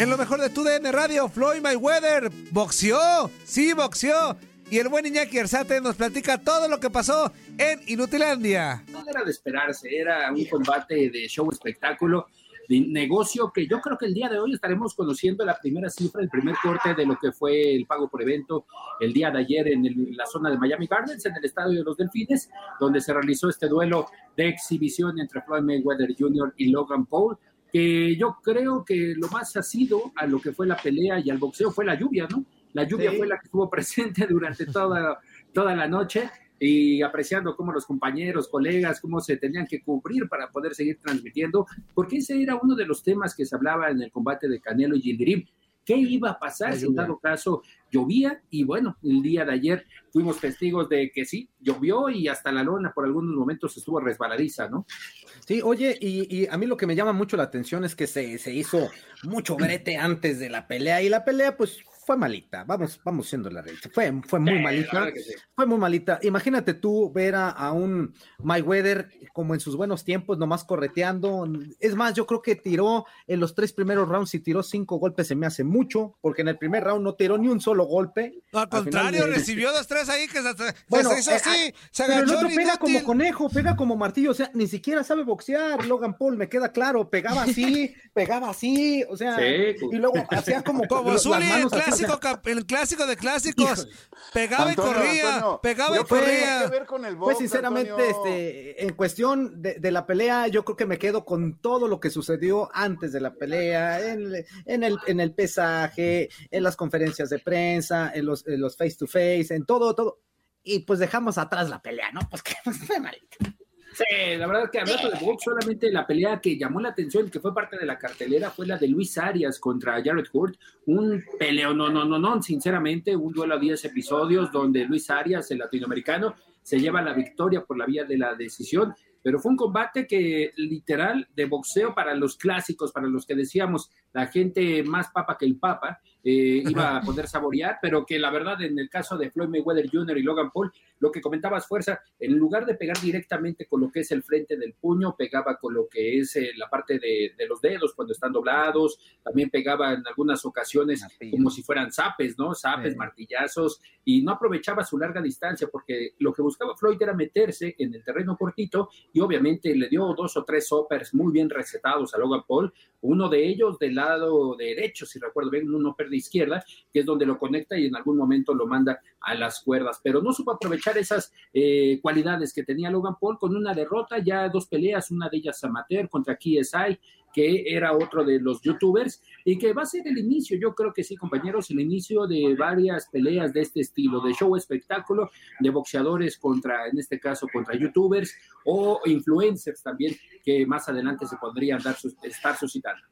En lo mejor de tu DN Radio, Floyd Mayweather boxeó, sí boxeó. Y el buen Iñaki Arzate nos platica todo lo que pasó en Inutilandia. No era de esperarse, era un combate de show espectáculo, de negocio que yo creo que el día de hoy estaremos conociendo la primera cifra, el primer corte de lo que fue el pago por evento el día de ayer en, el, en la zona de Miami Gardens, en el estadio de los Delfines, donde se realizó este duelo de exhibición entre Floyd Mayweather Jr. y Logan Paul que yo creo que lo más asido a lo que fue la pelea y al boxeo fue la lluvia, ¿no? La lluvia Sí. fue la que estuvo presente durante toda, toda la noche y apreciando cómo los compañeros, colegas, cómo se tenían que cubrir para poder seguir transmitiendo, porque ese era uno de los temas que se hablaba en el combate de Canelo y Yildirim. ¿Qué iba a pasar si en dado caso llovía? Y bueno, el día de ayer fuimos testigos de que sí, llovió y hasta la lona por algunos momentos estuvo resbaladiza, ¿no? Sí, oye, y, y a mí lo que me llama mucho la atención es que se, se hizo mucho brete antes de la pelea y la pelea pues fue malita, vamos, vamos siendo la realidad, fue, fue muy Sí, malita, sí. fue muy malita. Imagínate tú ver a, a un Mayweather como en sus buenos tiempos, nomás correteando. Es más, yo creo que tiró en los tres primeros rounds y tiró cinco golpes, se me hace mucho, porque en el primer round no tiró ni un solo golpe. Al contrario, recibió dos, tres ahí que se, Bueno, se hizo eh, así, ah, se pero el agachó otro pega inútil. como conejo, pega como martillo, o sea, ni siquiera sabe boxear. Logan Paul, me queda claro, pegaba así, pegaba así, o sea, Sí. y luego hacía como Como las manos así, o sea, el clásico de clásicos. Pegaba Antonio, y corría, Antonio, pegaba y ¿qué tiene corría. que ver con el Pues sinceramente, Antonio? este, en cuestión de, de la pelea, yo creo que me quedo con todo lo que sucedió antes de la pelea, en, en el, en el pesaje, en las conferencias de prensa, en los, en los face to face, en todo, todo. Y pues dejamos atrás la pelea, ¿no? Pues que fue. Sí, la verdad que hablando de box, solamente la pelea que llamó la atención, que fue parte de la cartelera, fue la de Luis Arias contra Jared Hurt. Un peleo, no, no, no, no, sinceramente, un duelo a 10 episodios donde Luis Arias, el latinoamericano, se lleva la victoria por la vía de la decisión. Pero fue un combate que literal de boxeo para los clásicos, para los que decíamos la gente más papa que el papa, eh, iba a poder saborear, pero que la verdad en el caso de Floyd Mayweather Jr. y Logan Paul, lo que comentabas fuerza, en lugar de pegar directamente con lo que es el frente del puño, pegaba con lo que es eh, la parte de, de los dedos cuando están doblados, también pegaba en algunas ocasiones como si fueran zapes, ¿no? Zapes, Sí. martillazos, y no aprovechaba su larga distancia porque lo que buscaba Floyd era meterse en el terreno cortito y obviamente le dio dos o tres soppers muy bien recetados a Logan Paul, uno de ellos del lado derecho, si recuerdo bien, un upper de izquierda, que es donde lo conecta y en algún momento lo manda a las cuerdas, pero no supo aprovechar esas eh, cualidades que tenía Logan Paul con una derrota, ya dos peleas, una de ellas amateur contra KSI, que era otro de los youtubers y que va a ser el inicio, yo creo que sí, compañeros, el inicio de varias peleas de este estilo, de show espectáculo, de boxeadores contra, en este caso, contra youtubers o influencers también, que más adelante se podrían dar, estar suscitando.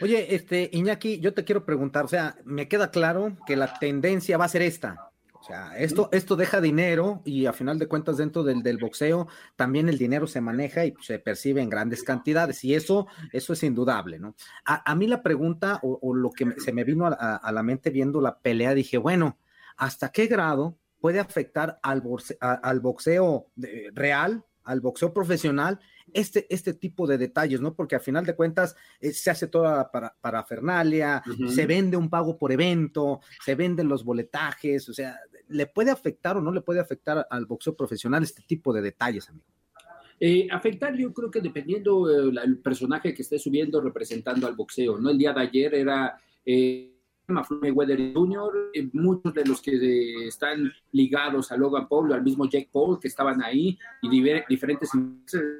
Oye, este, Iñaki, yo te quiero preguntar, o sea, me queda claro que la tendencia va a ser esta, o sea, esto, esto deja dinero y a final de cuentas dentro del, del boxeo también el dinero se maneja y se percibe en grandes cantidades y eso, eso es indudable, ¿no? A, mí la pregunta o, lo que se me vino a, la mente viendo la pelea, dije, bueno, ¿hasta qué grado puede afectar al, al boxeo real, al boxeo profesional este, este tipo de detalles, ¿no? Porque al final de cuentas eh, se hace toda para, parafernalia, se vende un pago por evento, se venden los boletajes, o sea, ¿le puede afectar o no le puede afectar al boxeo profesional este tipo de detalles, amigo? Eh, afectar, yo creo que dependiendo eh, personaje que esté subiendo representando al boxeo, ¿no? El día de ayer era Mayweather Jr., eh, muchos de los que están ligados a Logan Paul, al mismo Jake Paul, que estaban ahí, y diferentes,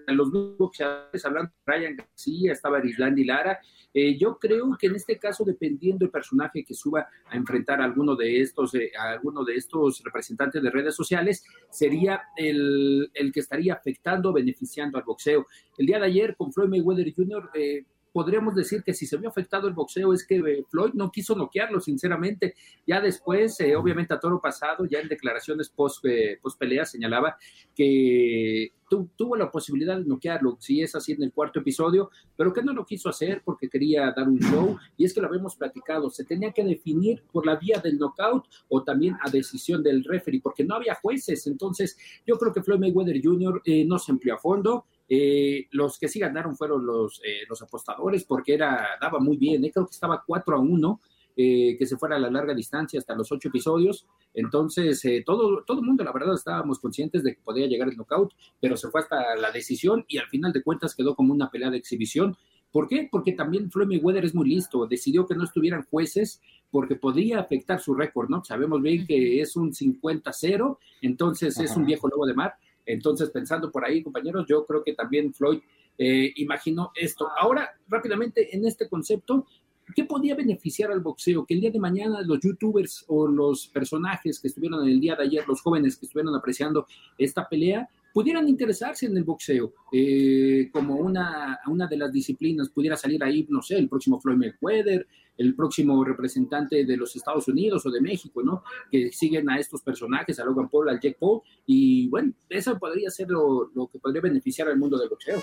los mismos boxeadores, hablando de Ryan García, estaba y Lara. Eh, yo creo que en este caso, dependiendo del personaje que suba a enfrentar a alguno de estos, eh, a de estos representantes de redes sociales, sería el, el que estaría afectando, beneficiando al boxeo. El día de ayer con Floyd Mayweather Jr., eh, podríamos decir que si se vio afectado el boxeo es que eh, Floyd no quiso noquearlo, sinceramente. Ya después, eh, obviamente a toro pasado, ya en declaraciones post, eh, post pelea señalaba que tuvo la posibilidad de noquearlo, si es así en el cuarto episodio, pero que no lo quiso hacer porque quería dar un show. Y es que lo habíamos platicado, se tenía que definir por la vía del knockout o también a decisión del referee, porque no había jueces. Entonces, yo creo que Floyd Mayweather Jr. no se empleó a fondo eh, los que sí ganaron fueron los, eh, los apostadores porque era, daba muy bien, eh, creo que estaba 4 a 1, que se fuera a la larga distancia hasta los ocho episodios. Entonces, todo, todo el mundo, la verdad, estábamos conscientes de que podía llegar el knockout, pero se fue hasta la decisión y al final de cuentas quedó como una pelea de exhibición. ¿Por qué? Porque también Floyd Mayweather es muy listo, decidió que no estuvieran jueces porque podría afectar su récord, ¿no? Sabemos bien que es un 50-0, entonces es un viejo lobo de mar, entonces, pensando por ahí, compañeros, yo creo que también Floyd eh, imaginó esto. Ahora, rápidamente, en este concepto, ¿qué podía beneficiar al boxeo? Que el día de mañana los youtubers o los personajes que estuvieron en el día de ayer, los jóvenes que estuvieron apreciando esta pelea, pudieran interesarse en el boxeo eh, como una, una de las disciplinas, pudiera salir ahí, no sé, el próximo Floyd Mayweather, el próximo representante de los Estados Unidos o de México, ¿no? Que siguen a estos personajes, a Logan Paul, al Jack Paul, y bueno, eso podría ser lo, lo que podría beneficiar al mundo del boxeo.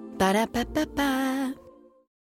Ba-da-ba-ba-ba.